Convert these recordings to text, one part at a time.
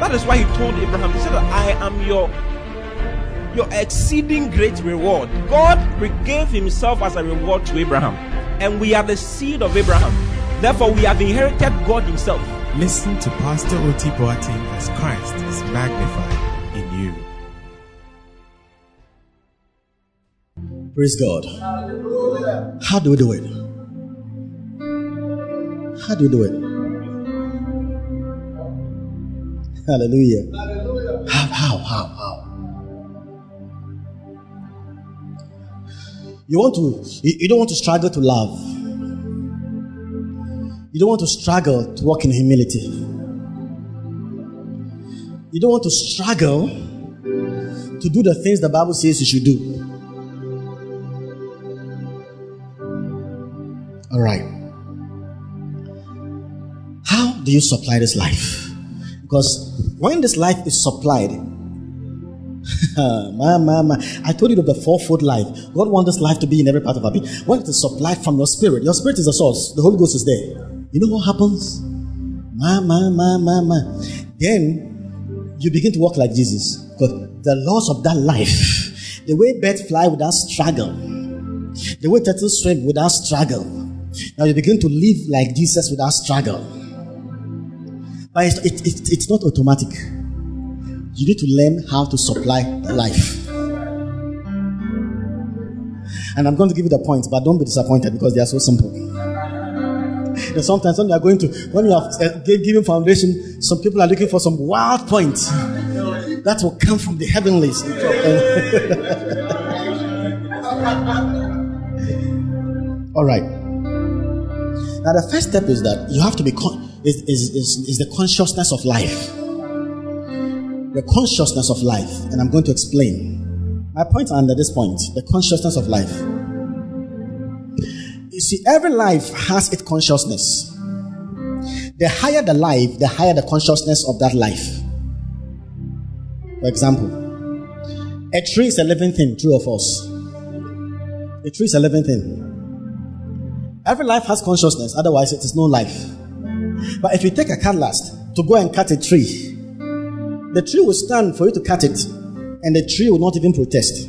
that is why He told Abraham, He said, I am your your exceeding great reward. God gave Himself as a reward to Abraham, and we are the seed of Abraham. Therefore, we have inherited God Himself. Listen to Pastor Oti Boateng as Christ is magnified in you. Praise God. How do we do it? How do we do it? Hallelujah. How, how, how, how? You want to, you, don't want to struggle to love. You don't want to struggle to walk in humility. You don't want to struggle to do the things the Bible says you should do. All right. How do you supply this life? Because when this life is supplied, my, my, my. I told you of the fourfold life. God wants this life to be in every part of our being. When it is supplied from your spirit, your spirit is the source. The Holy Ghost is there. You know what happens? Ma, ma, ma, ma, ma. Then you begin to walk like Jesus. Because the laws of that life, the way birds fly without struggle, the way turtles swim without struggle. Now you begin to live like Jesus without struggle. But it's, it, it, it's not automatic. You need to learn how to supply life. And I'm going to give you the points, but don't be disappointed because they are so simple. And sometimes when you are going to, when you have uh, given foundation, some people are looking for some wild points that will come from the heavenlies. All right. Now the first step is that you have to be con- is, is, is, is the consciousness of life. The consciousness of life, and I'm going to explain. My point under this point, the consciousness of life. You see, every life has its consciousness. The higher the life, the higher the consciousness of that life. For example, a tree is a living thing, true or false? A tree is a living thing. Every life has consciousness, otherwise, it is no life. But if you take a cutlass to go and cut a tree, the tree will stand for you to cut it, and the tree will not even protest.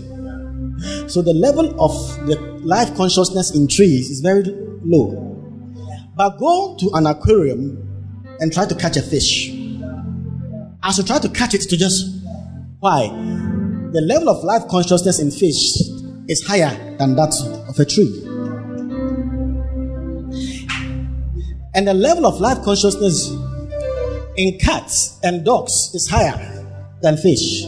So the level of the life consciousness in trees is very low. But go to an aquarium and try to catch a fish. As you try to catch it to just why? The level of life consciousness in fish is higher than that of a tree. And the level of life consciousness in cats and dogs is higher than fish.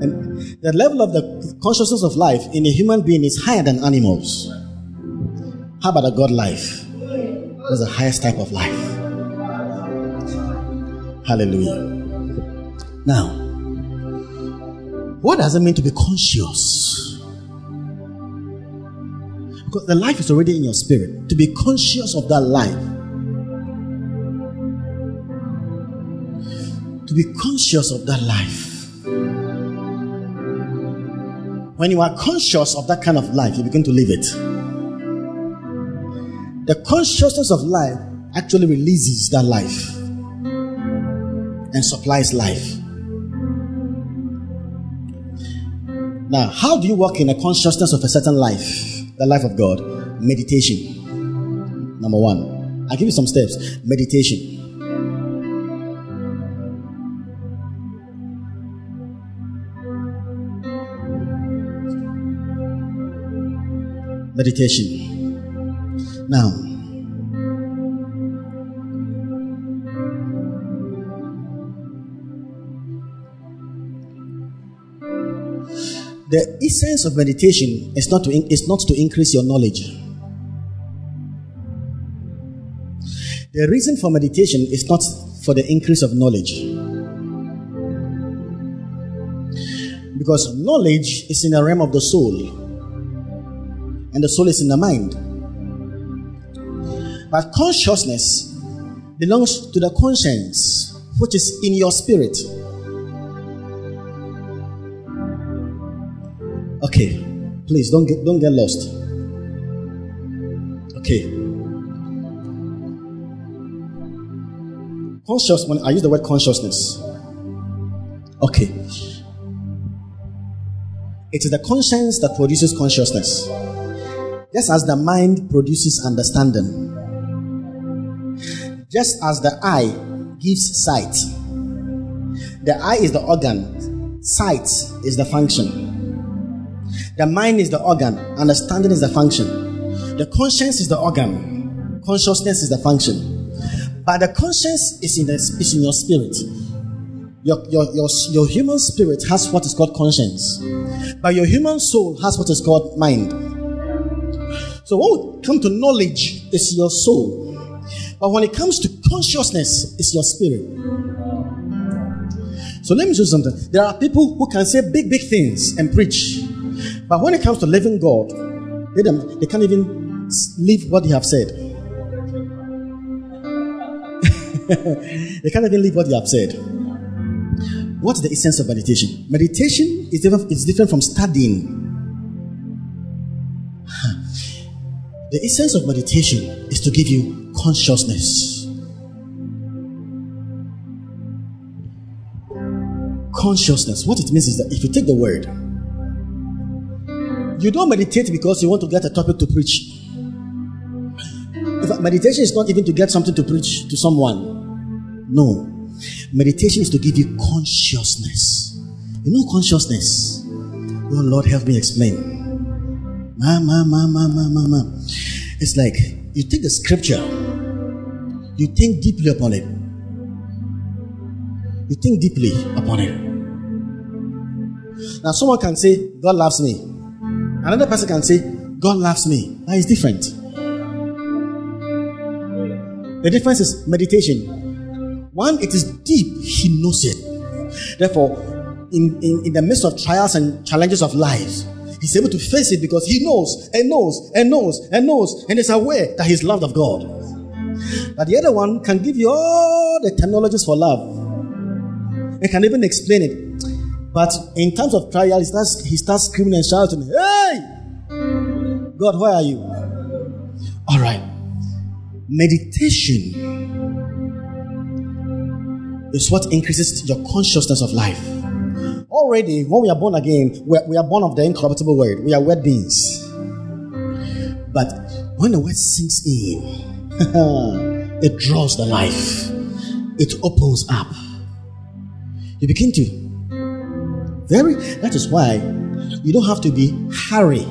And the level of the consciousness of life in a human being is higher than animals. How about a God life? That's the highest type of life. Hallelujah. Now, what does it mean to be conscious? Because the life is already in your spirit. To be conscious of that life. To be conscious of that life. When you are conscious of that kind of life, you begin to live it. The consciousness of life actually releases that life and supplies life. Now, how do you walk in a consciousness of a certain life, the life of God? Meditation. Number one. I'll give you some steps. Meditation. meditation. Now, the essence of meditation is not to is not to increase your knowledge. The reason for meditation is not for the increase of knowledge. Because knowledge is in the realm of the soul, and the soul is in the mind. But consciousness belongs to the conscience, which is in your spirit. Okay, please don't get don't get lost. Okay. Conscious when I use the word consciousness. Okay. It is the conscience that produces consciousness. Just as the mind produces understanding. Just as the eye gives sight. The eye is the organ, sight is the function. The mind is the organ, understanding is the function. The conscience is the organ, consciousness is the function. But the conscience is in, the, is in your spirit. Your, your, your, your human spirit has what is called conscience, but your human soul has what is called mind. So, when we come to knowledge, it's your soul. But when it comes to consciousness, it's your spirit. So let me show you something. There are people who can say big, big things and preach. But when it comes to living God, they, they can't even live what they have said. they can't even live what they have said. What is the essence of meditation? Meditation is different, it's different from studying. The essence of meditation is to give you consciousness. Consciousness. What it means is that if you take the word, you don't meditate because you want to get a topic to preach. Meditation is not even to get something to preach to someone. No. Meditation is to give you consciousness. You know consciousness. Oh Lord, help me explain. Ma, ma, ma, ma, ma, ma, ma. It's like you take the scripture, you think deeply upon it. You think deeply upon it. Now, someone can say, God loves me. Another person can say, God loves me. That is different. The difference is meditation. One, it is deep, he knows it. Therefore, in, in, in the midst of trials and challenges of life, he's able to face it because he knows and knows and knows and knows and is aware that he's loved of God. But the other one can give you all the technologies for love. It can even explain it. But in terms of trial, he starts, he starts screaming and shouting, Hey! God, where are you? All right. Meditation is what increases your consciousness of life. Already, when we are born again, we are, we are born of the incorruptible word. We are word beings. But when the word sinks in, it draws the life, it opens up. You begin to very, that is why you don't have to be hurry.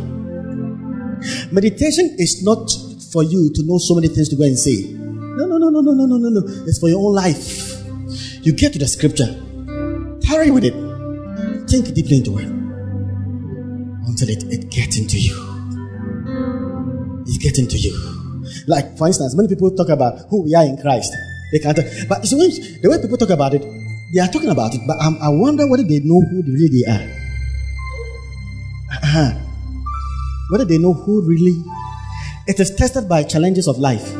Meditation is not for you to know so many things to go and say. No, no, no, no, no, no, no, no, no. It's for your own life. You get to the scripture, tarry with it, think deeply into it until it, it gets into you. It gets into you. Like, for instance, many people talk about who we are in Christ. They can't, but the way people talk about it, they are talking about it, but um, I wonder whether they know who they really are. Uh-huh. Whether they know who really. It is tested by challenges of life.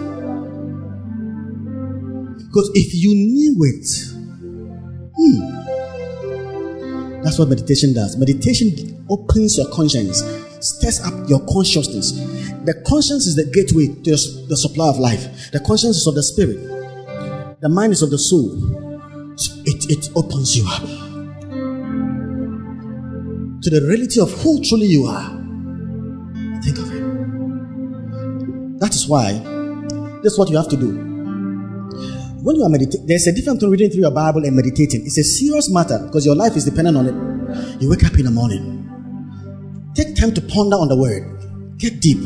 Because if you knew it, hmm, that's what meditation does. Meditation opens your conscience, stirs up your consciousness. The conscience is the gateway to the supply of life. The conscience is of the spirit. The mind is of the soul it, it opens you up to the reality of who truly you are. Why this is what you have to do. When you are meditating, there's a difference between reading through your Bible and meditating. It's a serious matter because your life is dependent on it. You wake up in the morning. Take time to ponder on the word. Get deep.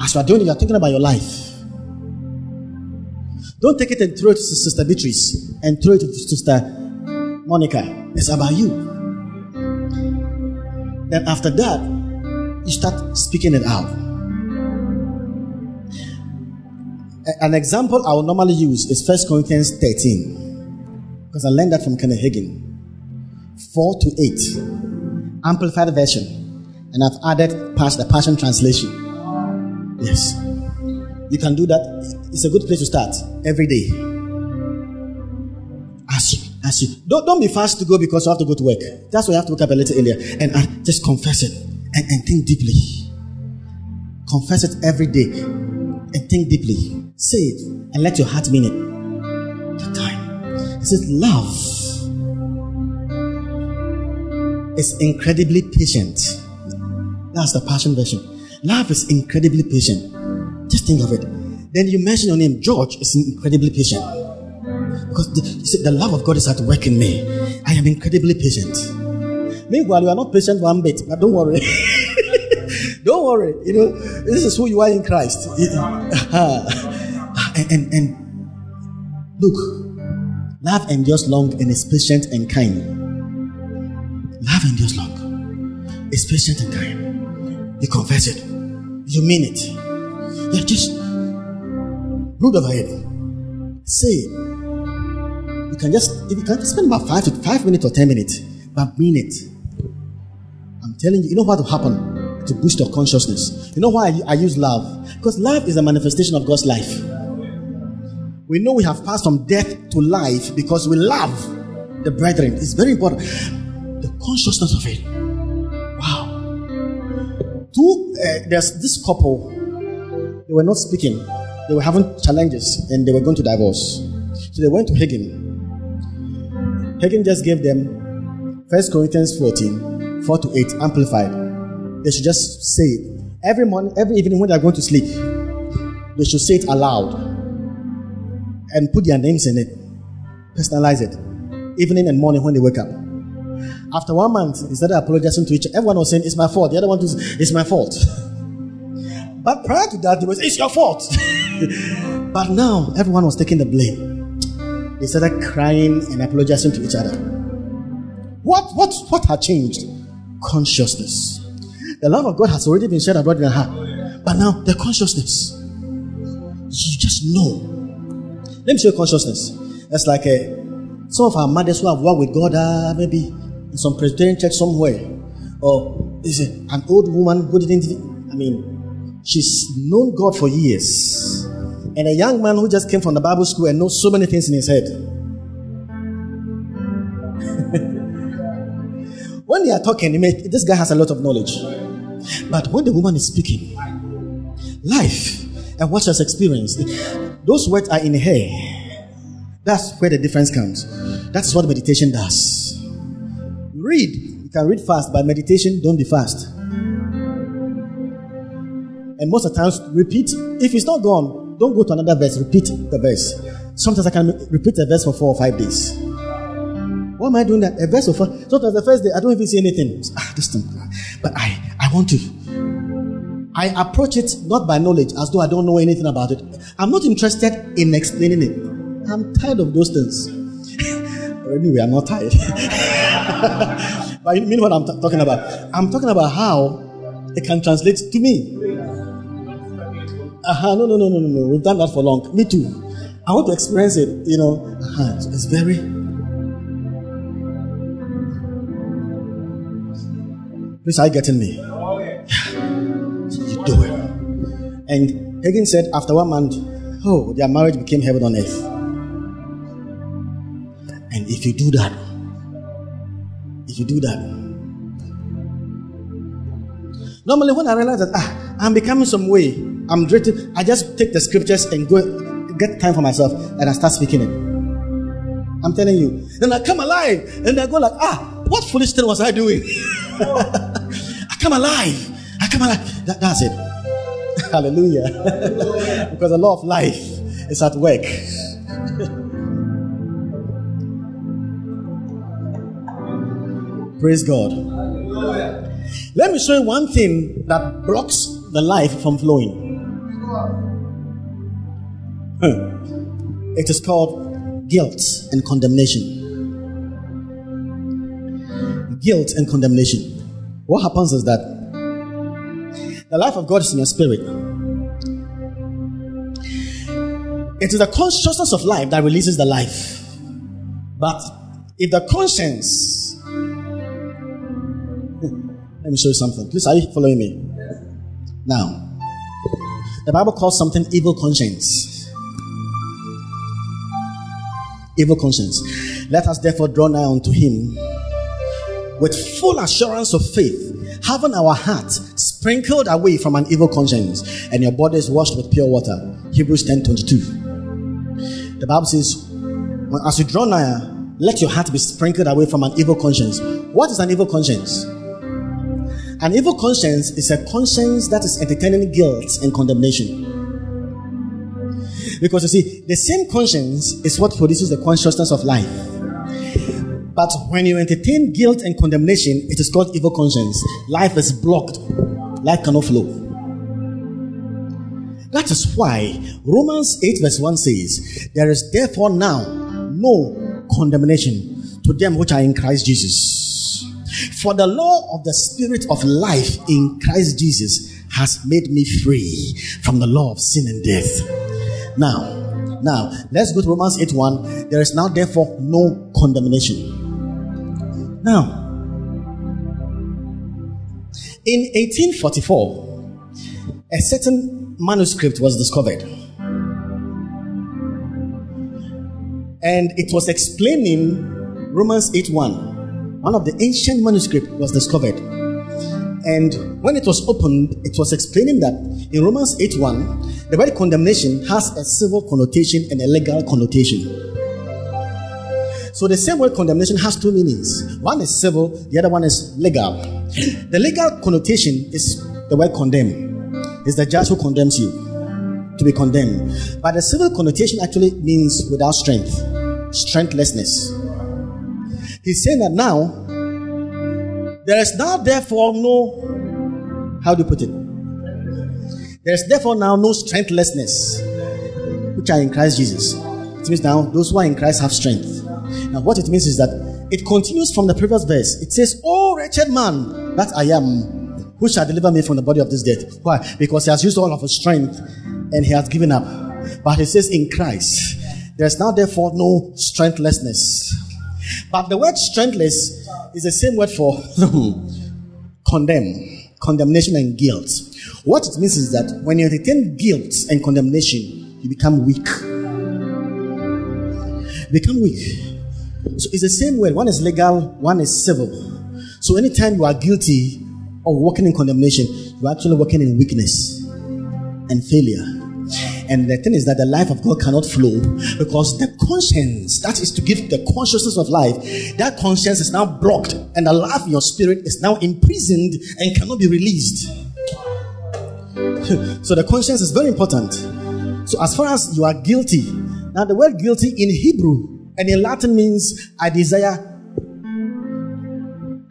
As you are doing it, you are thinking about your life. Don't take it and throw it to Sister Beatrice and throw it to Sister Monica. It's about you. Then after that, you start speaking it out. An example I will normally use is 1 Corinthians 13. Because I learned that from Kenneth Hagin. 4 to 8. Amplified version. And I've added past the Passion Translation. Yes. You can do that. It's a good place to start every day. As you, as you don't, don't be fast to go because you have to go to work. That's why you have to wake up a little earlier and uh, just confess it and, and think deeply. Confess it every day and think deeply. Say it and let your heart mean it. The time. It says, Love is incredibly patient. That's the passion version. Love is incredibly patient. Just think of it. Then you mention your name. George is incredibly patient. Because the, the love of God is at work in me. I am incredibly patient. Meanwhile, you are not patient one bit, but don't worry. don't worry. You know, this is who you are in Christ. and, and, and look, love endures long and is patient and kind. Love endures long. It's patient and kind. You confess it. You mean it. You just brood over it. Say. You can just if you can spend about five five minutes or ten minutes, but mean it. I'm telling you, you know what will happen to boost your consciousness. You know why I, use love? Because love is a manifestation of God's life. We know we have passed from death to life because we love the brethren. It's very important. The consciousness of it. Wow. Two, uh, there's this couple. They were not speaking. They were having challenges and they were going to divorce. So they went to Hagin. Hagin just gave them 1 Corinthians 14, 4 to 8, amplified. They should just say it. Every morning, every evening when they're going to sleep, they should say it aloud and put their names in it. Personalize it. Evening and morning when they wake up. After one month, instead of apologizing to each other, everyone was saying, It's my fault. The other one was, It's my fault. but prior to that, it was, It's your fault. but now, everyone was taking the blame. They started crying and apologizing to each other. What, what, what had changed? Consciousness. The love of God has already been shed abroad in their heart. But now, the consciousness. You just know. Let me show you consciousness. That's like a, some of our mothers who have worked with God, uh, maybe in some Presbyterian church somewhere. Or is it an old woman who didn't, I mean, she's known God for years. And a young man who just came from the Bible school and knows so many things in his head. when they are talking, this guy has a lot of knowledge. But when the woman is speaking, life and what she has experienced, those words are in her. That's where the difference comes. That's what meditation does. Read. You can read fast, but meditation, don't be fast. And most of the times, repeat. If it's not gone, don't go to another verse. Repeat the verse. Sometimes I can repeat a verse for four or five days. Why am I doing that? A verse of four. Sometimes the first day I don't even see anything. Ah, this thing. But I, I want to. I approach it not by knowledge, as though I don't know anything about it. I'm not interested in explaining it. I'm tired of those things. anyway, I'm not tired. but you mean what I'm t- talking about? I'm talking about how it can translate to me. Uh-huh, no, no, no, no, no, no. We've done that for long. Me too. I want to experience it, you know. Uh-huh. It's very. Please, are you getting me? You do it. And Hagin said, after one month, oh, their marriage became heaven on earth. And if you do that, if you do that, normally when I realize that ah, I'm becoming some way, I'm drifting, I just take the scriptures and go get time for myself and I start speaking it. I'm telling you. Then I come alive and I go like, ah, what foolish thing was I doing? Come alive. I come alive. That, that's it. Hallelujah. because the law of life is at work. Praise God. Let me show you one thing that blocks the life from flowing. Hmm. It is called guilt and condemnation. Guilt and condemnation. What happens is that the life of God is in your spirit. It is the consciousness of life that releases the life. But if the conscience hmm, Let me show you something. Please, are you following me? Now, the Bible calls something evil conscience. Evil conscience. Let us therefore draw nigh unto him with full assurance of faith, having our hearts sprinkled away from an evil conscience, and your bodies washed with pure water. Hebrews 10 22. The Bible says, as you draw nigh, let your heart be sprinkled away from an evil conscience. What is an evil conscience? An evil conscience is a conscience that is entertaining guilt and condemnation. Because you see, the same conscience is what produces the consciousness of life. But when you entertain guilt and condemnation, it is called evil conscience. Life is blocked, life cannot flow. That is why Romans 8, verse 1 says, There is therefore now no condemnation to them which are in Christ Jesus. For the law of the Spirit of life in Christ Jesus has made me free from the law of sin and death. Now, now let's go to Romans 8 1. There is now therefore no condemnation. Now, in 1844, a certain manuscript was discovered. And it was explaining Romans 8 1. One of the ancient manuscript was discovered. And when it was opened, it was explaining that in Romans 8 1, the word condemnation has a civil connotation and a legal connotation. So the same word condemnation has two meanings. One is civil, the other one is legal. The legal connotation is the word condemn. It's the judge who condemns you to be condemned. But the civil connotation actually means without strength, strengthlessness. He's saying that now there is now therefore no how do you put it? There is therefore now no strengthlessness which are in Christ Jesus. It means now those who are in Christ have strength. Now, what it means is that it continues from the previous verse. It says, Oh, wretched man that I am, who shall deliver me from the body of this death? Why? Because he has used all of his strength and he has given up. But it says, In Christ, there is now therefore no strengthlessness. But the word strengthless is the same word for condemn, condemnation, and guilt. What it means is that when you entertain guilt and condemnation, you become weak. Become weak. So it's the same way. One is legal, one is civil. So anytime you are guilty of walking in condemnation, you're actually walking in weakness and failure. And the thing is that the life of God cannot flow because the conscience that is to give the consciousness of life, that conscience is now blocked, and the life in your spirit is now imprisoned and cannot be released. so the conscience is very important. So as far as you are guilty, now the word guilty in Hebrew and in Latin means I desire,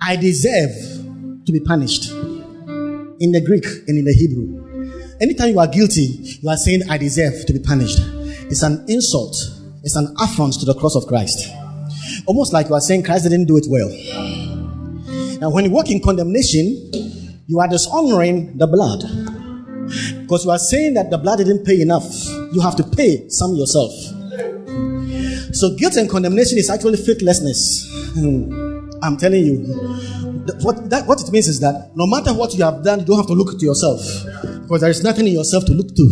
I deserve to be punished. In the Greek and in the Hebrew. Anytime you are guilty, you are saying, I deserve to be punished. It's an insult, it's an affront to the cross of Christ. Almost like you are saying Christ didn't do it well. Now, when you walk in condemnation, you are dishonoring the blood. Because you are saying that the blood didn't pay enough. You have to pay some yourself. So guilt and condemnation is actually faithlessness. Hmm. I'm telling you. What, that, what it means is that no matter what you have done, you don't have to look to yourself. Because there is nothing in yourself to look to.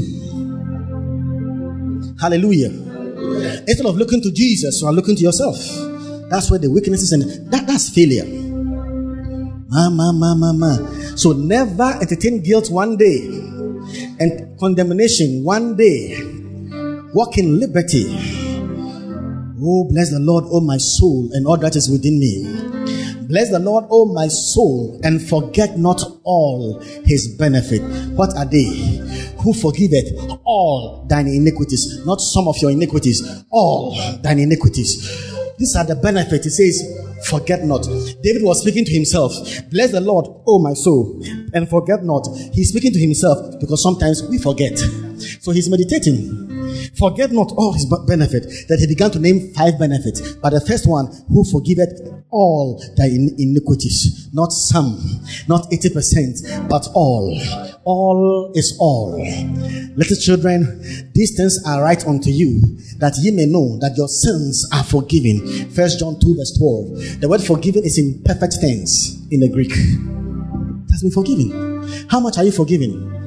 Hallelujah. Instead of looking to Jesus, you are looking to yourself. That's where the weakness is, and that, that's failure. Ma, ma, ma, ma, ma. So never entertain guilt one day and condemnation one day. Walk in liberty Oh, bless the Lord, oh my soul, and all that is within me. Bless the Lord, oh my soul, and forget not all his benefit. What are they? Who forgiveth all thine iniquities, not some of your iniquities, all thine iniquities. These are the benefits. He says, forget not. David was speaking to himself. Bless the Lord, oh my soul, and forget not. He's speaking to himself because sometimes we forget. So he's meditating. Forget not all his benefit. That he began to name five benefits. But the first one, who forgiveth all thy iniquities. Not some, not 80%, but all. All is all. Little children, these things are write unto you, that ye may know that your sins are forgiven. First John 2 verse 12. The word forgiven is in perfect tense in the Greek. It has been forgiven. How much are you forgiven?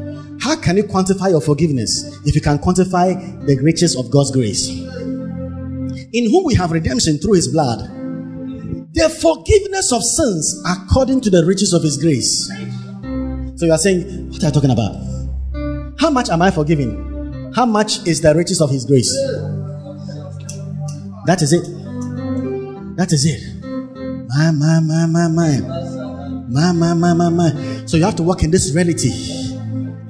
How can you quantify your forgiveness if you can quantify the riches of God's grace? In whom we have redemption through his blood. The forgiveness of sins according to the riches of his grace. So you are saying, what are you talking about? How much am I forgiven? How much is the riches of his grace? That is it. That is it. My, my, my, my, my. My, my, my, my, my. So you have to walk in this reality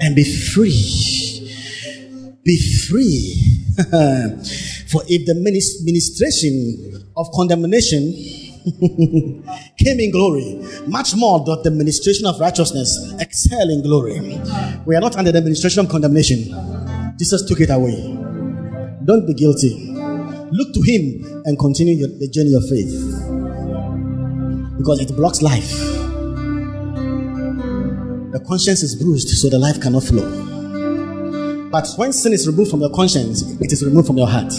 and be free. Be free. For if the ministration of condemnation came in glory, much more doth the ministration of righteousness excel in glory. We are not under the administration of condemnation. Jesus took it away. Don't be guilty. Look to Him and continue the journey of faith because it blocks life. The conscience is bruised, so the life cannot flow. But when sin is removed from your conscience, it is removed from your heart.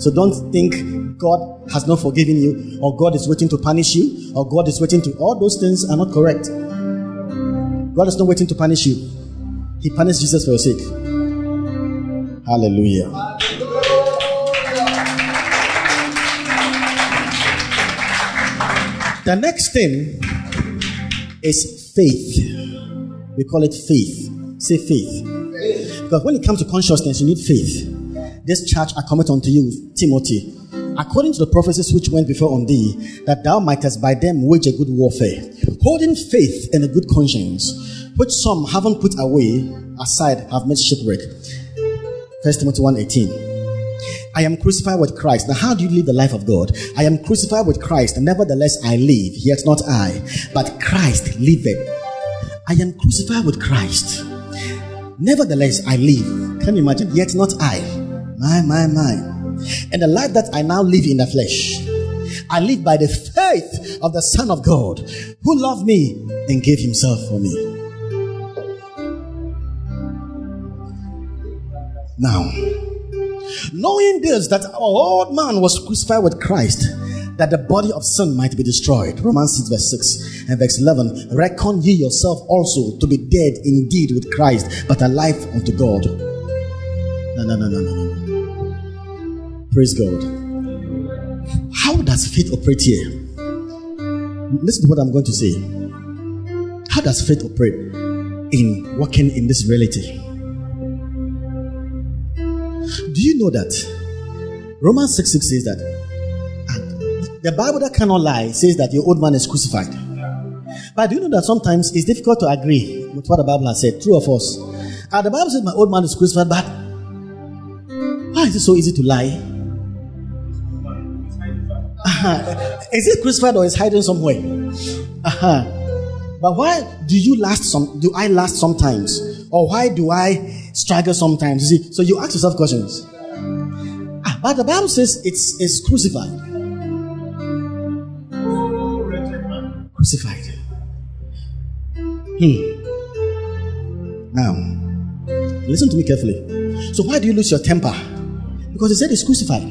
So don't think God has not forgiven you, or God is waiting to punish you, or God is waiting to. All those things are not correct. God is not waiting to punish you. He punished Jesus for your sake. Hallelujah. The next thing is faith. We call it faith. Say faith. faith. Because when it comes to consciousness, you need faith. This church I commit unto you, Timothy, according to the prophecies which went before on thee, that thou mightest by them wage a good warfare, holding faith and a good conscience, which some haven't put away aside have made shipwreck. First Timothy 1:18. I am crucified with Christ. Now, how do you live the life of God? I am crucified with Christ, and nevertheless I live, yet not I, but Christ liveth I am crucified with Christ. Nevertheless, I live. Can you imagine? Yet not I. My, my, my. And the life that I now live in the flesh, I live by the faith of the Son of God who loved me and gave himself for me. Now, knowing this, that our old man was crucified with Christ that the body of sin might be destroyed. Romans 6, verse 6 and verse 11. Reckon ye yourself also to be dead indeed with Christ, but alive unto God. No, no, no, no, no. Praise God. How does faith operate here? Listen to what I'm going to say. How does faith operate in working in this reality? Do you know that Romans 6 6 says that the Bible that cannot lie says that your old man is crucified. But do you know that sometimes it's difficult to agree with what the Bible has said, true or false? Uh, the Bible says my old man is crucified, but why is it so easy to lie? Uh-huh. Is it crucified or is hiding somewhere? Uh-huh. But why do you last some? Do I last sometimes, or why do I struggle sometimes? You see, so you ask yourself questions. Ah, but the Bible says it's it's crucified. Crucified. Hmm. Now, listen to me carefully. So, why do you lose your temper? Because he said he's crucified.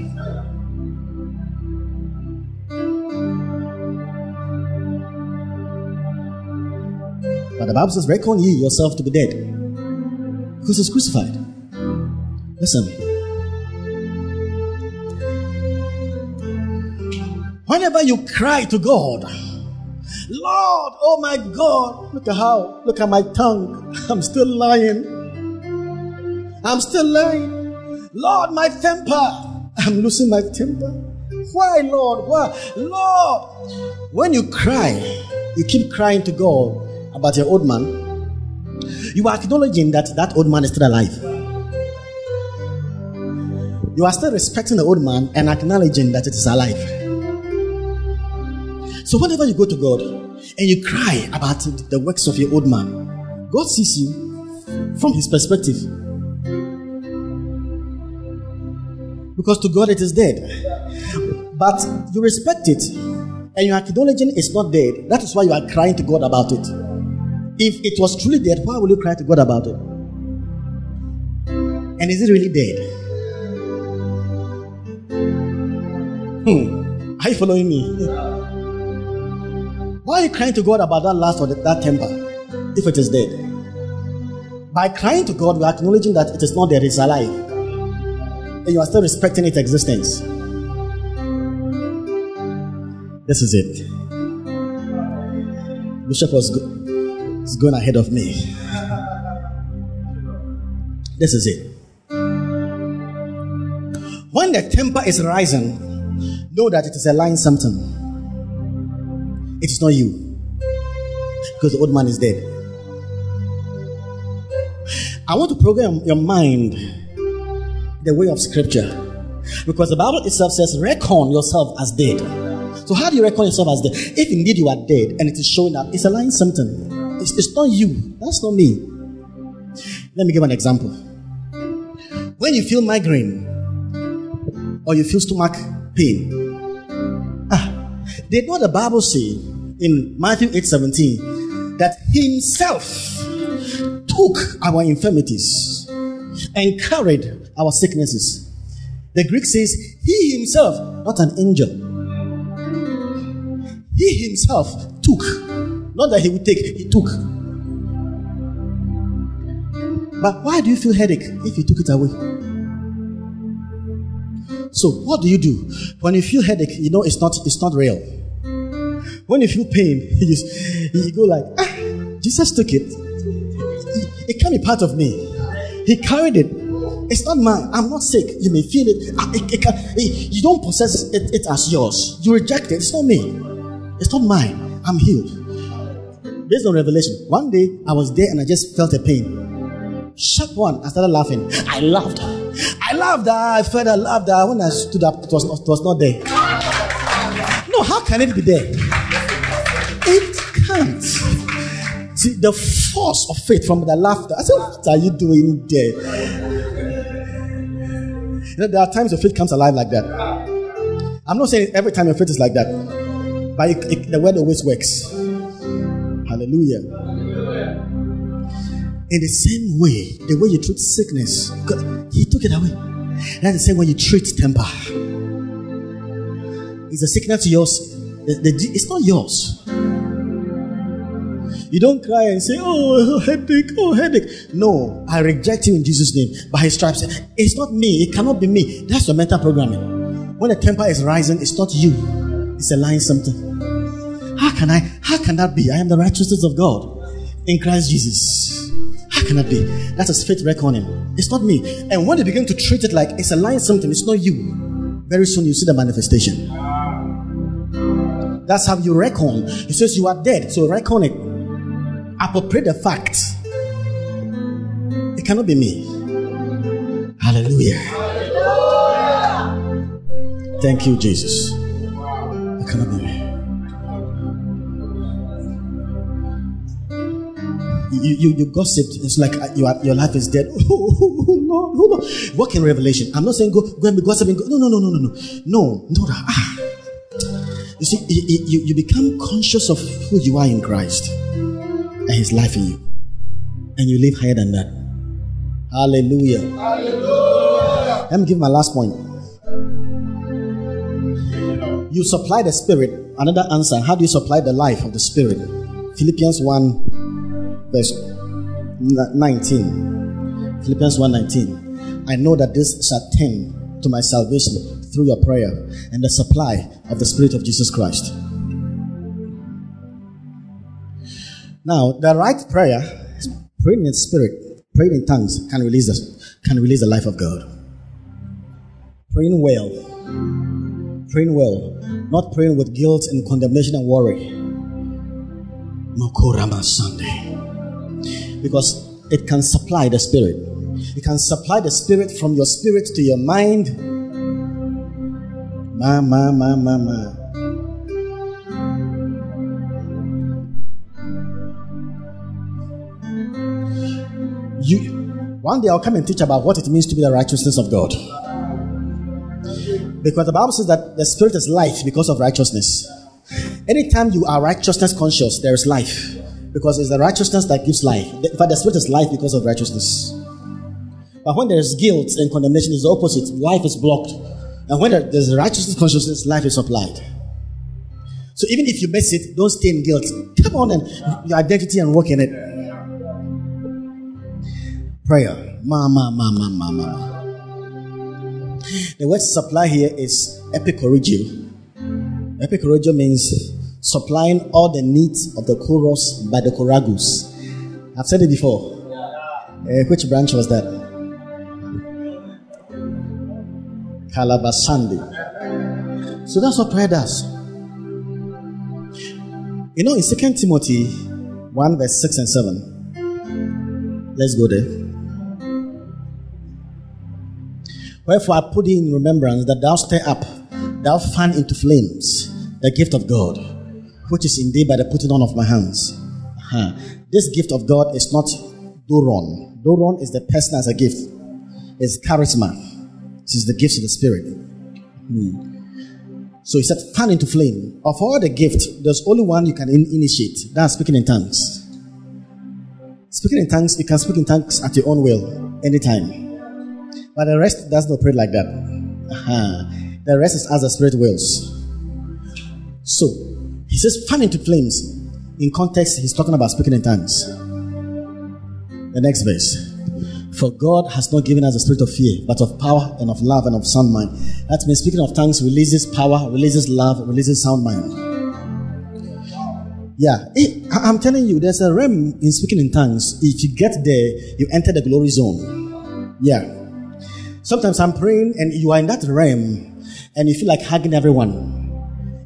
But the Bible says, Reckon ye yourself to be dead. Because he's crucified. Listen. Whenever you cry to God, Lord, oh my God, look at how, look at my tongue. I'm still lying. I'm still lying. Lord, my temper. I'm losing my temper. Why, Lord? Why? Lord, when you cry, you keep crying to God about your old man, you are acknowledging that that old man is still alive. You are still respecting the old man and acknowledging that it is alive. So whenever you go to God and you cry about the works of your old man, God sees you from his perspective. Because to God it is dead. But you respect it and you are acknowledging it's not dead. That is why you are crying to God about it. If it was truly dead, why will you cry to God about it? And is it really dead? Hmm. Are you following me? Why are you crying to God about that lust or that temper? if it is dead. By crying to God, we are acknowledging that it is not dead, it's alive. And you are still respecting its existence. This is it. Bishop was go- is going ahead of me. This is it. When the temper is rising, know that it is a lying symptom. It is not you. Because the old man is dead. I want to program your mind the way of scripture. Because the Bible itself says, reckon yourself as dead. So, how do you reckon yourself as dead? If indeed you are dead and it is showing up, it's a lying symptom. It's, it's not you. That's not me. Let me give an example. When you feel migraine or you feel stomach pain, did not the Bible say in Matthew 8 17 that Himself took our infirmities and carried our sicknesses? The Greek says, He Himself, not an angel. He Himself took. Not that He would take, He took. But why do you feel headache if He took it away? So what do you do when you feel headache? You know it's not it's not real. When you feel pain, you, you go like, ah, Jesus took it. It, can't be part of me. He carried it. It's not mine. I'm not sick. You may feel it. Ah, it, it it, you don't possess it, as yours. You reject it. It's not me. It's not mine. I'm healed. Based on revelation, one day I was there and I just felt a pain. Sharp one. I started laughing. I laughed. I laughed. I felt I laughed. That when I stood up, it was, not, it was not there. No, how can it be there? See, the force of faith from the laughter. I said, What are you doing there? You know, there are times your faith comes alive like that. I'm not saying every time your faith is like that, but it, it, the word always works. Hallelujah. In the same way, the way you treat sickness, God, He took it away. That's the same way you treat temper. Is the sickness to yours? The, the, it's not yours. You don't cry and say, oh, oh, headache, oh, headache. No, I reject you in Jesus' name. By his stripes, it's not me. It cannot be me. That's your mental programming. When the temper is rising, it's not you. It's a lying something. How can I? How can that be? I am the righteousness of God in Christ Jesus. How can that be? That is a faith reckoning. It's not me. And when they begin to treat it like it's a lying something, it's not you. Very soon you see the manifestation. That's how you reckon. It says you are dead, so reckon it. Appropriate the fact. It cannot be me. Hallelujah. Thank you, Jesus. It cannot be me. You, you, you gossiped. It's like uh, you are, your life is dead. Oh, Lord, hold on. Walk in revelation. I'm not saying go, go and be gossiping. Go. No, no, no, no, no, no. No, no. Ah. You see, you, you, you become conscious of who you are in Christ and His life in you. And you live higher than that. Hallelujah. Hallelujah. Let me give my last point. You supply the Spirit. Another answer. How do you supply the life of the Spirit? Philippians 1, verse 19. Philippians 1 19. I know that this shall tend to my salvation through your prayer and the supply of the Spirit of Jesus Christ. Now, the right prayer, praying in spirit, praying in tongues, can release the, can release the life of God. Praying well, praying well, not praying with guilt and condemnation and worry. Mokorama Sunday, because it can supply the spirit. It can supply the spirit from your spirit to your mind. Ma ma ma ma ma. You, one day I'll come and teach about what it means to be the righteousness of God. Because the Bible says that the spirit is life because of righteousness. Anytime you are righteousness conscious, there is life. Because it's the righteousness that gives life. In fact, the spirit is life because of righteousness. But when there is guilt and condemnation, it's the opposite. Life is blocked. And when there's righteousness consciousness, life is supplied. So even if you miss it, don't stay in guilt. Come on and your identity and work in it. Prayer. Ma, ma, ma, ma, ma, ma. The word supply here is epicorrigio. Epicorrigio means supplying all the needs of the chorus by the choragus. I've said it before. Uh, which branch was that? Kalabasandi. So that's what prayer does. You know, in 2 Timothy 1, verse 6 and 7, let's go there. Wherefore I put in remembrance that thou stir up, thou fan into flames the gift of God, which is indeed by the putting on of my hands. Uh-huh. This gift of God is not doron. Doron is the person as a gift. It's charisma. This is the gifts of the Spirit. Hmm. So he said, fan into flame. Of all the gifts, there's only one you can in- initiate. That's speaking in tongues. Speaking in tongues, you can speak in tongues at your own will, anytime. But the rest doesn't operate like that. Uh-huh. The rest is as the Spirit wills. So, he says, fan into flames. In context, he's talking about speaking in tongues. The next verse. For God has not given us a spirit of fear, but of power and of love and of sound mind. That means speaking of tongues releases power, releases love, releases sound mind. Yeah, it, I'm telling you, there's a realm in speaking in tongues. If you get there, you enter the glory zone. Yeah. Sometimes I'm praying and you are in that realm and you feel like hugging everyone.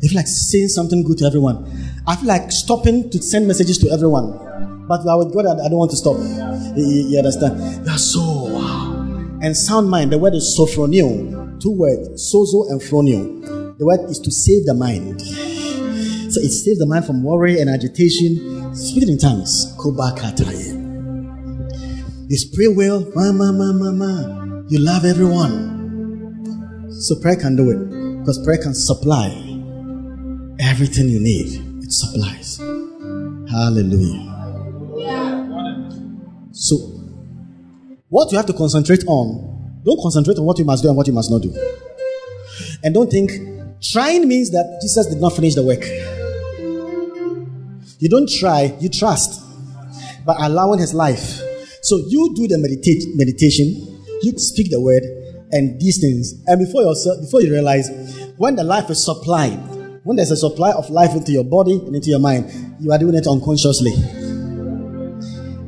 You feel like saying something good to everyone. I feel like stopping to send messages to everyone. But I with God, I don't want to stop. You, you understand? That's so wow. And sound mind, the word is sophronio. Two words, sozo and phronio. The word is to save the mind. So it saves the mind from worry and agitation. Speaking in tongues. You pray well. Mama, mama, mama. You love everyone. So prayer can do it. Because prayer can supply everything you need. It supplies. Hallelujah. So, what you have to concentrate on, don't concentrate on what you must do and what you must not do. And don't think trying means that Jesus did not finish the work. You don't try, you trust by allowing his life. So you do the meditation, you speak the word and these things. And before yourself, before you realize, when the life is supplied, when there's a supply of life into your body and into your mind, you are doing it unconsciously.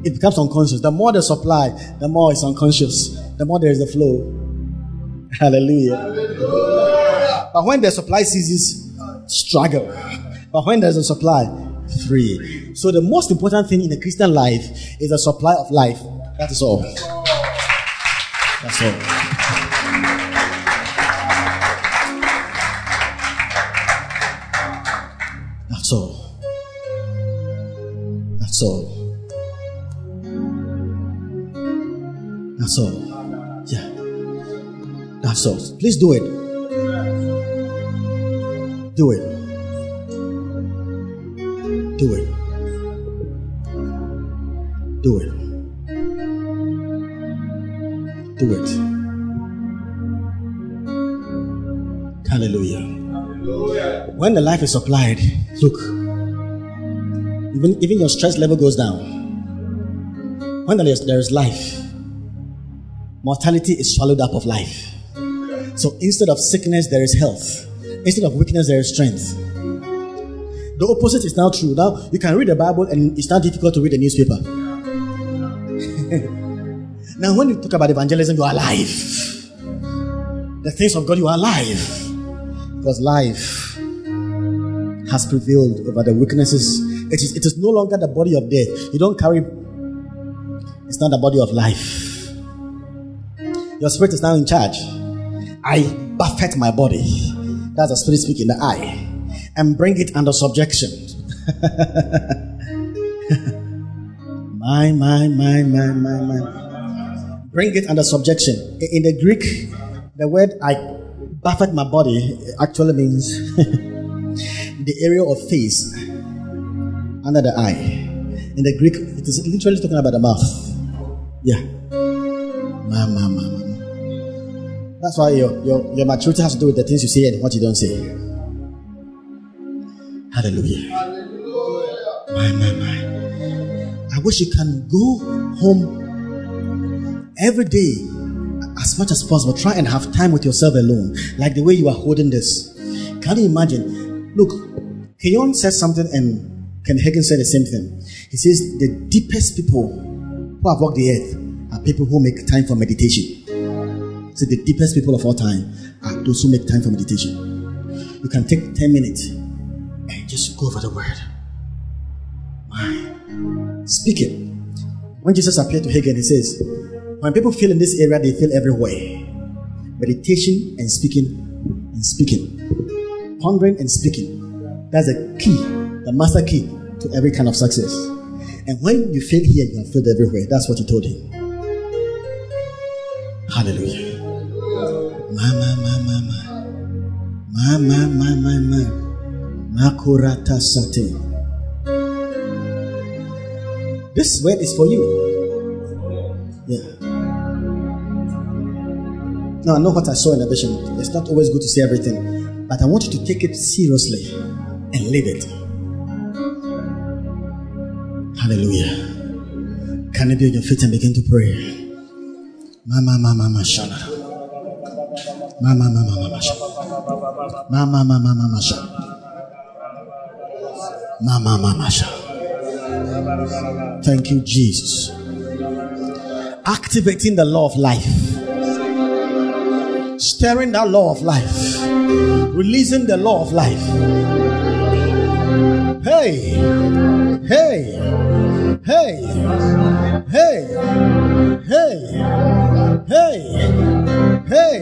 It becomes unconscious. The more the supply, the more it's unconscious. The more there is the flow. Hallelujah. Hallelujah. But when the supply ceases, struggle. But when there's a supply, free. So the most important thing in the Christian life is a supply of life. That is all. That's all. That's all. That's all. That's all. Yeah. That's all. Please do it. Do it. Do it. Do it. Do it. Hallelujah. Hallelujah. When the life is supplied, look, even, even your stress level goes down. When there is, there is life, mortality is swallowed up of life. So instead of sickness, there is health. Instead of weakness, there is strength. The opposite is now true. Now you can read the Bible and it's not difficult to read the newspaper. Now, when you talk about evangelism, you are alive. The things of God, you are alive. Because life has prevailed over the weaknesses. It is, it is no longer the body of death. You don't carry, it's not the body of life. Your spirit is now in charge. I buffet my body. That's the spirit speaking, the I. And bring it under subjection. my, my, my, my, my, my bring it under subjection. In the Greek, the word I buffet my body actually means the area of face under the eye. In the Greek, it is literally talking about the mouth. Yeah. Ma, ma, ma, ma. That's why your, your, your maturity has to do with the things you say and what you don't say. Hallelujah. Hallelujah. My, my, my. I wish you can go home every day, as much as possible, try and have time with yourself alone, like the way you are holding this. Can you imagine? Look, Kenyon said something and Ken Hagin said the same thing. He says the deepest people who have walked the earth are people who make time for meditation. So the deepest people of all time are those who make time for meditation. You can take 10 minutes and just go over the word. My. Speak it. When Jesus appeared to Hagin, he says, when people feel in this area, they feel everywhere. Meditation and speaking and speaking. Pondering and speaking. That's the key, the master key to every kind of success. And when you fail here, you have failed everywhere. That's what he told him. Hallelujah. Mama, mama, mama. Mama, mama, mama. Makurata sate. This word is for you. Yeah. Now I know what I saw in the vision. It's not always good to say everything, but I want you to take it seriously and live it. Hallelujah. Can you be on your feet and begin to pray? Mama, mama, mama, shala. Mama, mama, mama, shala. Mama, mama, mama, shala. Mama, mama, shala. Thank you, Jesus. Activating the law of life. Stirring that law of life. Releasing the law of life. Hey, hey, hey, hey, hey, hey, hey,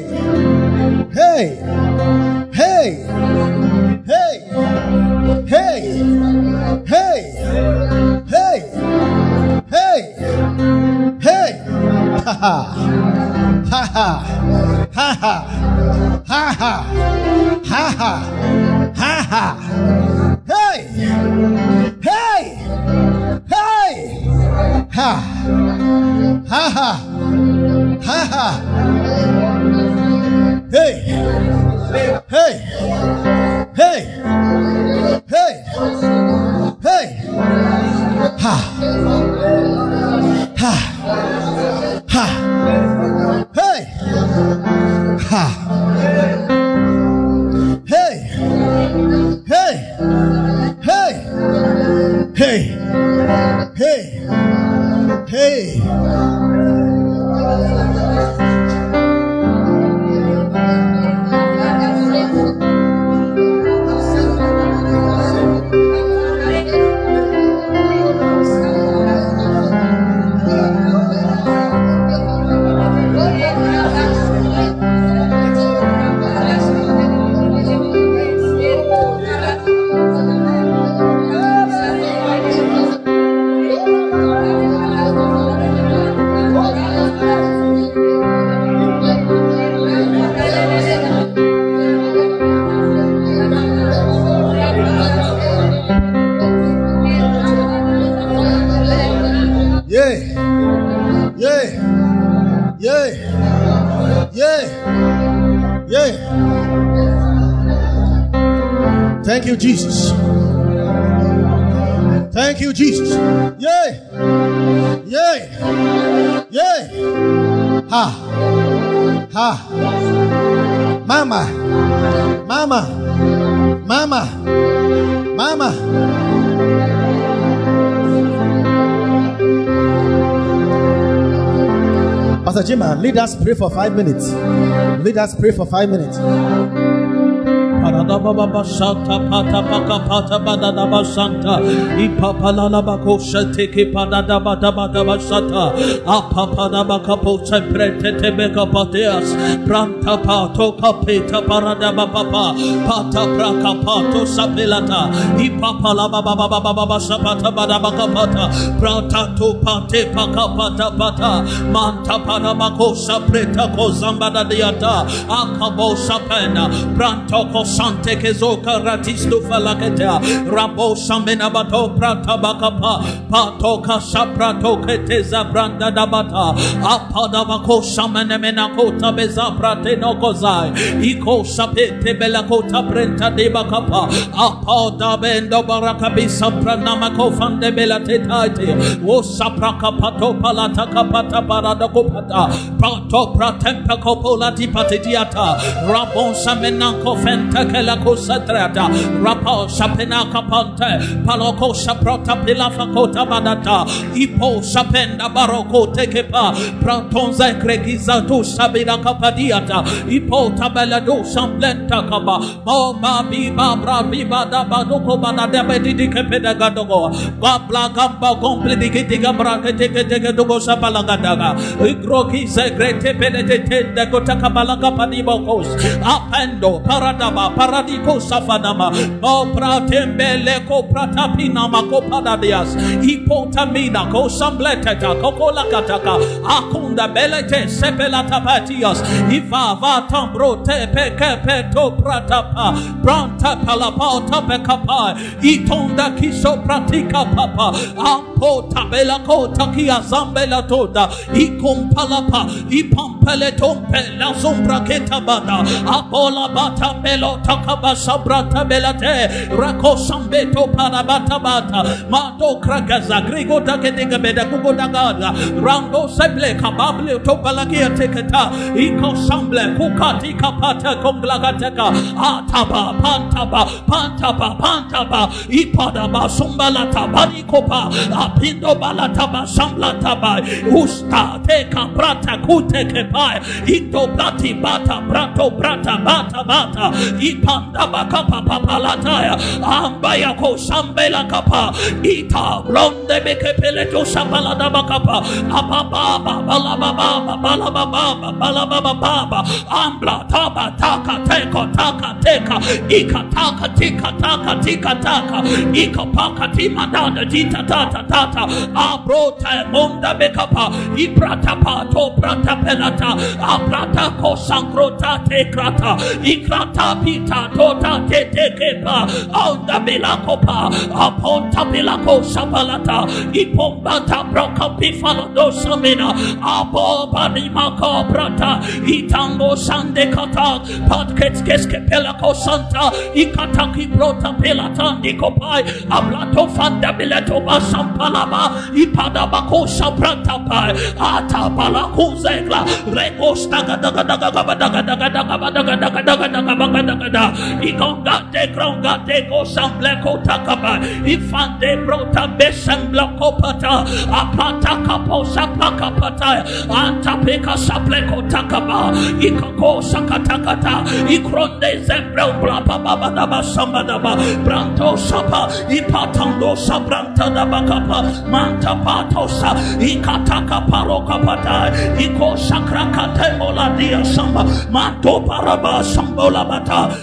hey, hey, hey, hey, hey, hey, hey, hey, ha ha, ha ha, ha ha, ha ha, ha ha, ha ha, hey, hey, hey, ha, ha ha, Thank you, Jesus. Thank you, Jesus. Yay! Yay! Yay! Ha. Ha. Mama. Mama. Mama. Mama. Pastor Jima, uh, lead us pray for five minutes. Lead us pray for five minutes. Paradababasanta Patapaka Patabadabasanta Ipapalalabakosha Tiki Padabadabasanta Apapadabakapota Pretetebegapateas Pranta Pato Capeta Paradabapa Pata Prakapato Sapilata Ipapalababababasapata Badabakapata Prata to Pate Pakapata Pata Manta Panabakosa Preta Kozambadadiata Akabosa Pena Pranta Kosa Sante kezoka ratisto falaketa. Rabo shamena bato prata bakapa. Pato Patoka shaprato kete zabranda dabata. Apa bako shamene menakota bezaprate no kozai. Iko shapete belakota prenta de bakapa. Apada bendo barakabi saprana mako fande belate taite. Wo sapra kapato palata kapata parada kopata. Pato pratempa kopola di patetiata. Rabon shamenanko fenta pelako satrata rapa shapena kapante paloko shaprota pilafa kota badata ipo shapenda baroko tekepa pratonza kregiza tu shabira kapadiata ipo tabelado shamblenta kaba mo ma biba bra biba da badoko bana debe didi kepeda gadogo gabla gamba gomple digi diga bra teke teke dogo shapalaga daga igroki sekrete pele tete dego takabalaga panibokos apendo paradaba paradiko safanama. Mo pratembele ko pratapina mako padadias ipotamina ko sambleteta kokola kataka akunda belete iva va tambro te peke peto pratapa branta palapa tape kapa itonda kiso pratika papa ampo tabela ko takia zambela toda ikumpalapa ipampele tompe la sombra ketabada apola bata belo takaba sabrata belate rako sambeto parabata bata. Mato kragaza. Grigo takediga beda kugo dagada rango seble kabable to balagia teketa. Iko samble kukati kapata konglagateka ataba pantaba pantaba pantaba. Ipada basumbala tabani kopa apindo balataba sambla taba usta teka prata kute kepa ito plati bata brato brata bata bata ipanda bakapa papalataya ambaya ko sambela kapa ita blonde bekepele to sambala da bakapa apapa bala baba bala baba bala baba baba ambla taba taka teko taka teka. Ika taka tika taka tima dada jita tata tata. Abrota monda bekapa. Iprata pato prata pelata. Aprata ko sankrota tekrata ikrata pita tota tete kepa onda belakopa aponta belako sapalata ipombata broka pifalo dosamina abo banima itango sande kata patkets keske pelako santa ikataki brota pelata nikopai ablato fanda bileto basampalaba ipada bako sabrata pai ata balaku zegla regos daga daga daga daga daga daga daga daga daga daga Brenda, Igonga de Gronga de Gosambleko Takaba, Ifande Brota Besembleko Pata, Apata Kapo Sapaka Pata, Antapeka Sapleko Takaba, Ikako Sakatakata, Ikronde Zembrel Brapa Babadaba Sambadaba, Branto Sapa, Ipatando Sabranta Dabakapa, Manta Patosa, Ikataka Paroka Pata, Iko Sakrakate Moladia Samba, Mato Paraba Sambola Bata,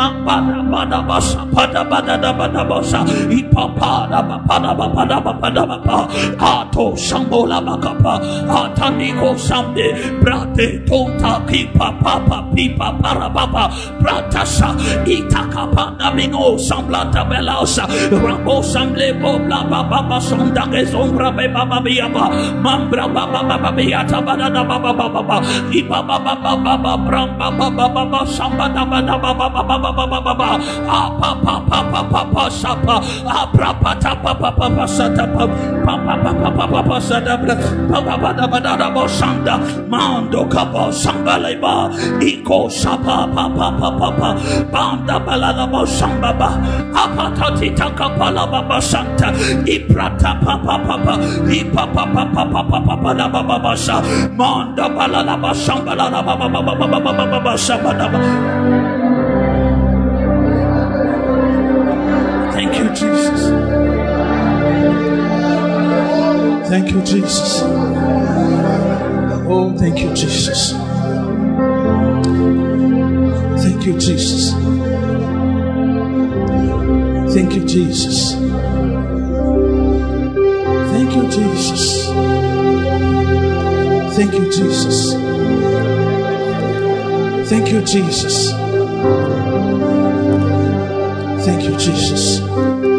Shabba Ato shambola bakapa ataniko samde brate tonta pipa papa pipa para papa pratasha itakapa namingo samblata belasa rabo samble bobla baba sonda ke sombra be baba biaba mambra baba baba biata bada baba baba ipa baba baba baba baba baba baba samba baba baba baba baba baba apa papa papa pasapa apra pata papa papa sata papa papa papa sata papa pada pada da bosanda mando kapo samba leba iko sapa papa papa banda balada bosamba ba apa tati taka pala baba santa iprata papa papa ipa papa papa papa pada baba basa manda balada bosamba la baba baba baba baba baba samba Thank you, Jesus. Oh, thank you, Jesus. Thank you, Jesus. Thank you, Jesus. Thank you, Jesus. Thank you, Jesus. Thank you, Jesus. Thank you, Jesus.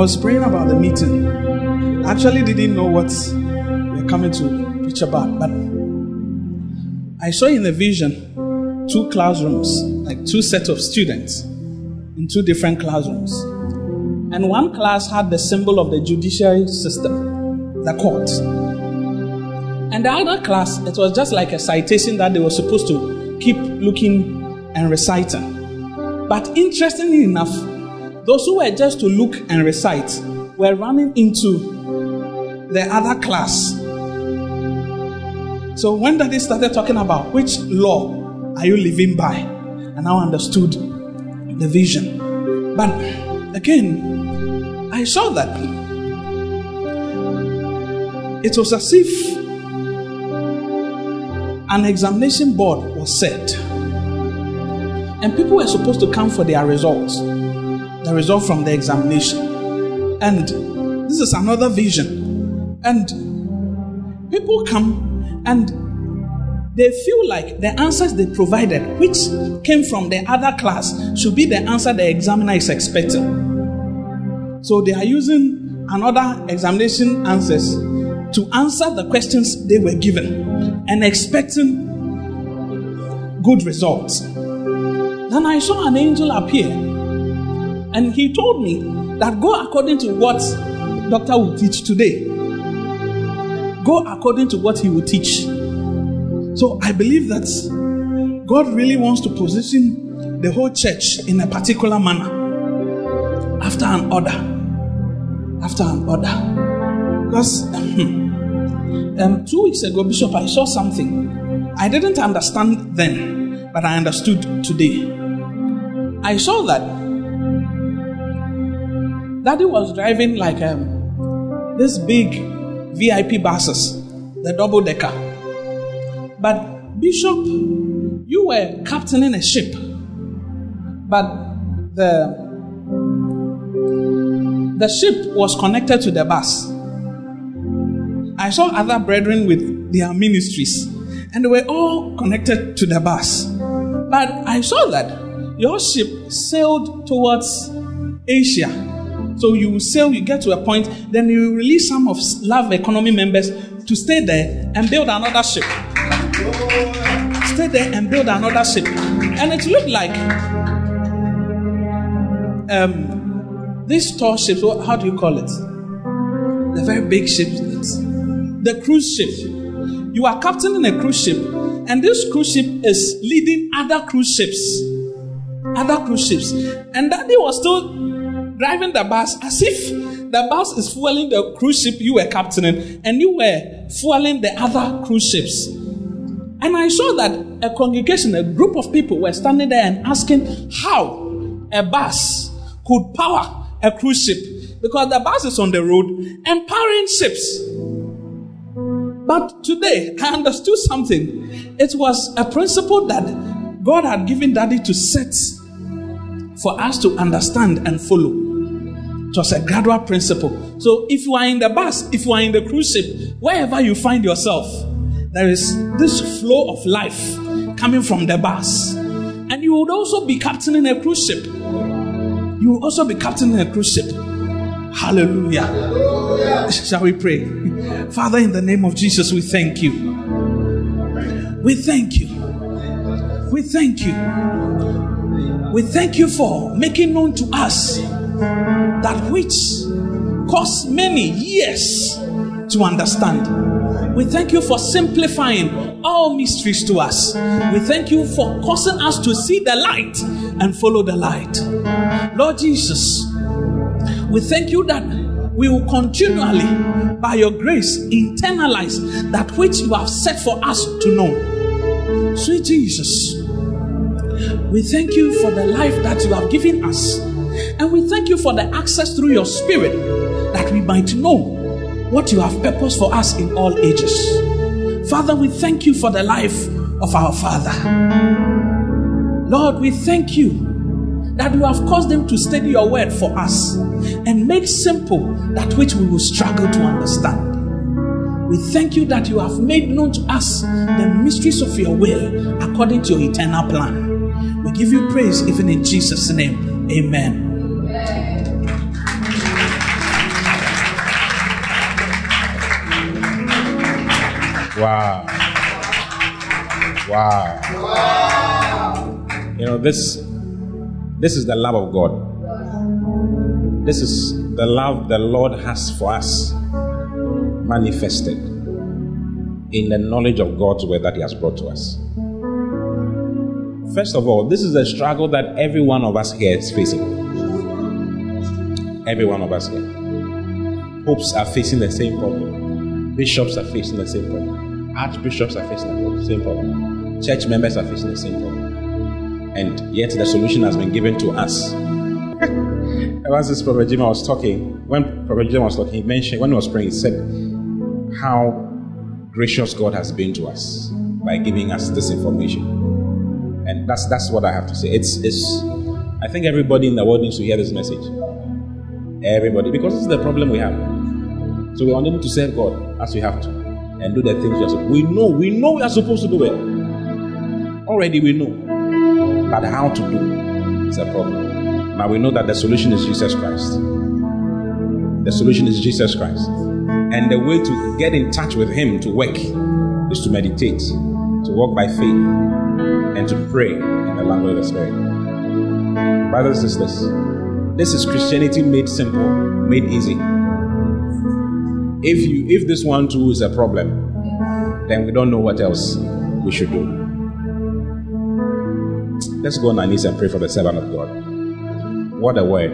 Was praying about the meeting, I actually didn't know what we're coming to preach about, but I saw in the vision two classrooms, like two sets of students in two different classrooms. And one class had the symbol of the judiciary system, the court. And the other class, it was just like a citation that they were supposed to keep looking and reciting. But interestingly enough, those who were just to look and recite were running into the other class. So when Daddy started talking about which law are you living by, and now understood the vision. But again, I saw that it was as if an examination board was set, and people were supposed to come for their results, the result from the examination. And this is another vision. And people come and they feel like the answers they provided, which came from the other class, should be the answer the examiner is expecting. So they are using another examination answers to answer the questions they were given and expecting good results. Then I saw an angel appear and he told me that go according to what doctor will teach today. Go according to what he will teach. So I believe that God really wants to position the whole church in a particular manner after an order. After an order. Because um, two weeks ago, Bishop, I saw something. I didn't understand then, but I understood today. I saw that Daddy was driving like um, this big VIP buses, the double decker. But Bishop, you were captaining a ship, but the the ship was connected to the bus. I saw other brethren with their ministries, and they were all connected to the bus. But I saw that your ship sailed towards Asia. So you will sail, you get to a point, then you release some of Love Economy members to stay there and build another ship. Stay there and build another ship. And it looked like um, these tall ships, how do you call it? The very big ships. The cruise ship. You are captaining a cruise ship, and this cruise ship is leading other cruise ships. Other cruise ships. And Daddy was still driving the bus as if the bus is fueling the cruise ship you were captaining, and you were fueling the other cruise ships. And I saw that a congregation, a group of people were standing there and asking how a bus could power a cruise ship because the bus is on the road empowering ships. But today I understood something. It was a principle that God had given Daddy to set for us to understand and follow. It was a gradual principle. So if you are in the bus, if you are in the cruise ship, wherever you find yourself, there is this flow of life coming from the bus. And you would also be captaining a cruise ship. You will also be captaining a cruise ship. Hallelujah. Hallelujah. Shall we pray? Father, in the name of Jesus, we thank you. We thank you. We thank you. We thank you for making known to us that which cost many years to understand. We thank you for simplifying all mysteries to us. We thank you for causing us to see the light and follow the light. Lord Jesus, we thank you that we will continually, by your grace, internalize that which you have set for us to know. Sweet Jesus, we thank you for the life that you have given us. And we thank you for the access through your spirit that we might know what you have purposed for us in all ages. Father, we thank you for the life of our Father. Lord, we thank you that you have caused them to study your word for us and make simple that which we will struggle to understand. We thank you that you have made known to us the mysteries of your will according to your eternal plan. We give you praise even in Jesus' name. Amen. Wow. Wow. You know, this this is the love of God. This is the love the Lord has for us manifested in the knowledge of God's word that He has brought to us. First of all, this is a struggle that every one of us here is facing. Every one of us here. Popes are facing the same problem. Bishops are facing the same problem. Archbishops are facing the same problem. Church members are facing the same problem and yet the solution has been given to us. Ever since Prophet Jim was talking, when Prophet Jim was talking, he mentioned when he was praying, he said how gracious God has been to us by giving us this information. And that's that's what I have to say. It's it's I think everybody in the world needs to hear this message. Everybody, because this is the problem we have. So we're unable to serve God as we have to and do the things we are supposed We know, we know we are supposed to do it. Already we know. But how to do is a problem. Now we know that the solution is Jesus Christ. The solution is Jesus Christ. And the way to get in touch with Him to work is to meditate, to walk by faith, and to pray in the language of the Spirit. Brothers and sisters, this is Christianity made simple, made easy. If you if this one too is a problem, then we don't know what else we should do. Let's go on our knees and pray for the servant of God. What a word.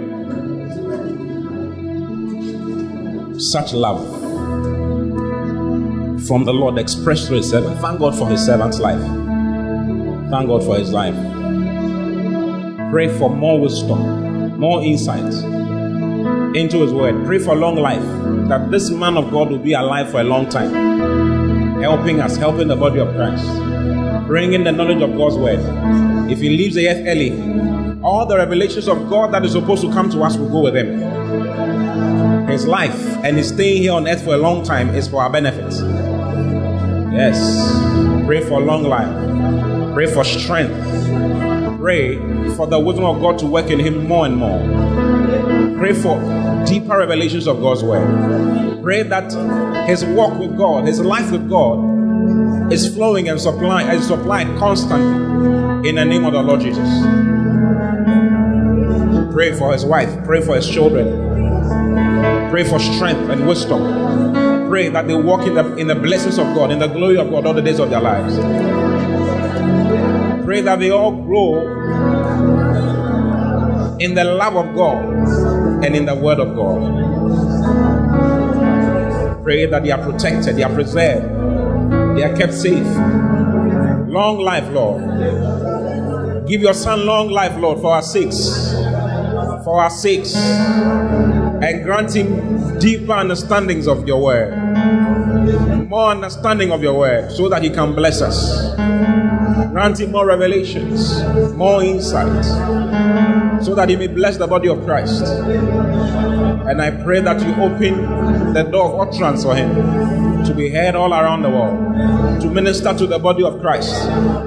Such love from the Lord expressed through his servant. Thank God for his servant's life. Thank God for his life. Pray for more wisdom, more insight into his word. Pray for long life, that this man of God will be alive for a long time, helping us, helping the body of Christ, bringing the knowledge of God's word if he leaves the earth early, all the revelations of God that is supposed to come to us will go with him. His life and his staying here on earth for a long time is for our benefit. Yes. Pray for long life. Pray for strength. Pray for the wisdom of God to work in him more and more. Pray for deeper revelations of God's word. Pray that his walk with God, his life with God, is flowing and supplying, is supplied constantly in the name of the Lord Jesus. Pray for his wife. Pray for his children. Pray for strength and wisdom. Pray that they walk in the, in the blessings of God, in the glory of God all the days of their lives. Pray that they all grow in the love of God and in the word of God. Pray that they are protected, they are preserved, they are kept safe. Long life, Lord. Give your son long life, Lord, for our sakes. For our sakes. And grant him deeper understandings of your word. More understanding of your word so that he can bless us. Grant him more revelations, more insight, so that he may bless the body of Christ. And I pray that you open the door of utterance for him to be heard all around the world, to minister to the body of Christ,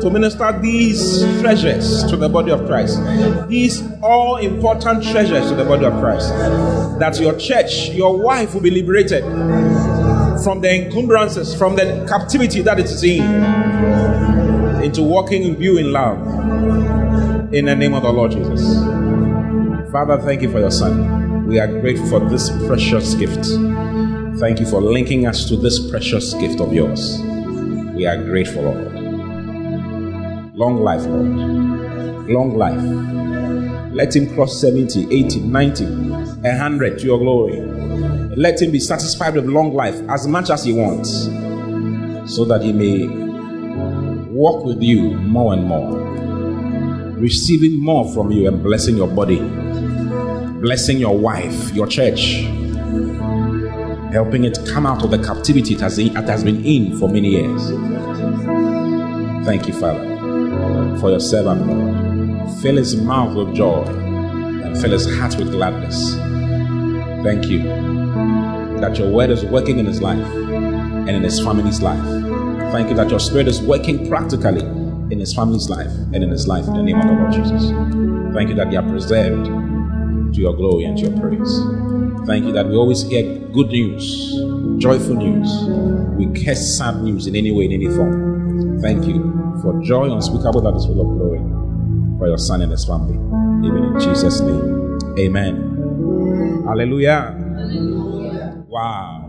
to minister these treasures to the body of Christ, these all important treasures to the body of Christ, that your church, your wife will be liberated from the encumbrances, from the captivity that it is in, into walking in view in love. In the name of the Lord Jesus. Father, thank you for your son. We are grateful for this precious gift. Thank you for linking us to this precious gift of yours. We are grateful, Lord. Long life, Lord. Long life. Let him cross 70, 80, 90, 100 to your glory. Let him be satisfied with long life as much as he wants, so that he may walk with you more and more, receiving more from you and blessing your body, blessing your wife, your church, helping it come out of the captivity it has, it has been in for many years. Thank you, Father, for your servant, Lord. Fill his mouth with joy and fill his heart with gladness. Thank you that your word is working in his life and in his family's life. Thank you that your spirit is working practically in his family's life and in his life in the name of the Lord Jesus. Thank you that you are preserved to your glory and to your praise. Thank you that we always hear good news, joyful news. We curse sad news in any way, in any form. Thank you for joy unspeakable that is full of glory for your son and his family. Even in Jesus' name. Amen. Hallelujah. Wow.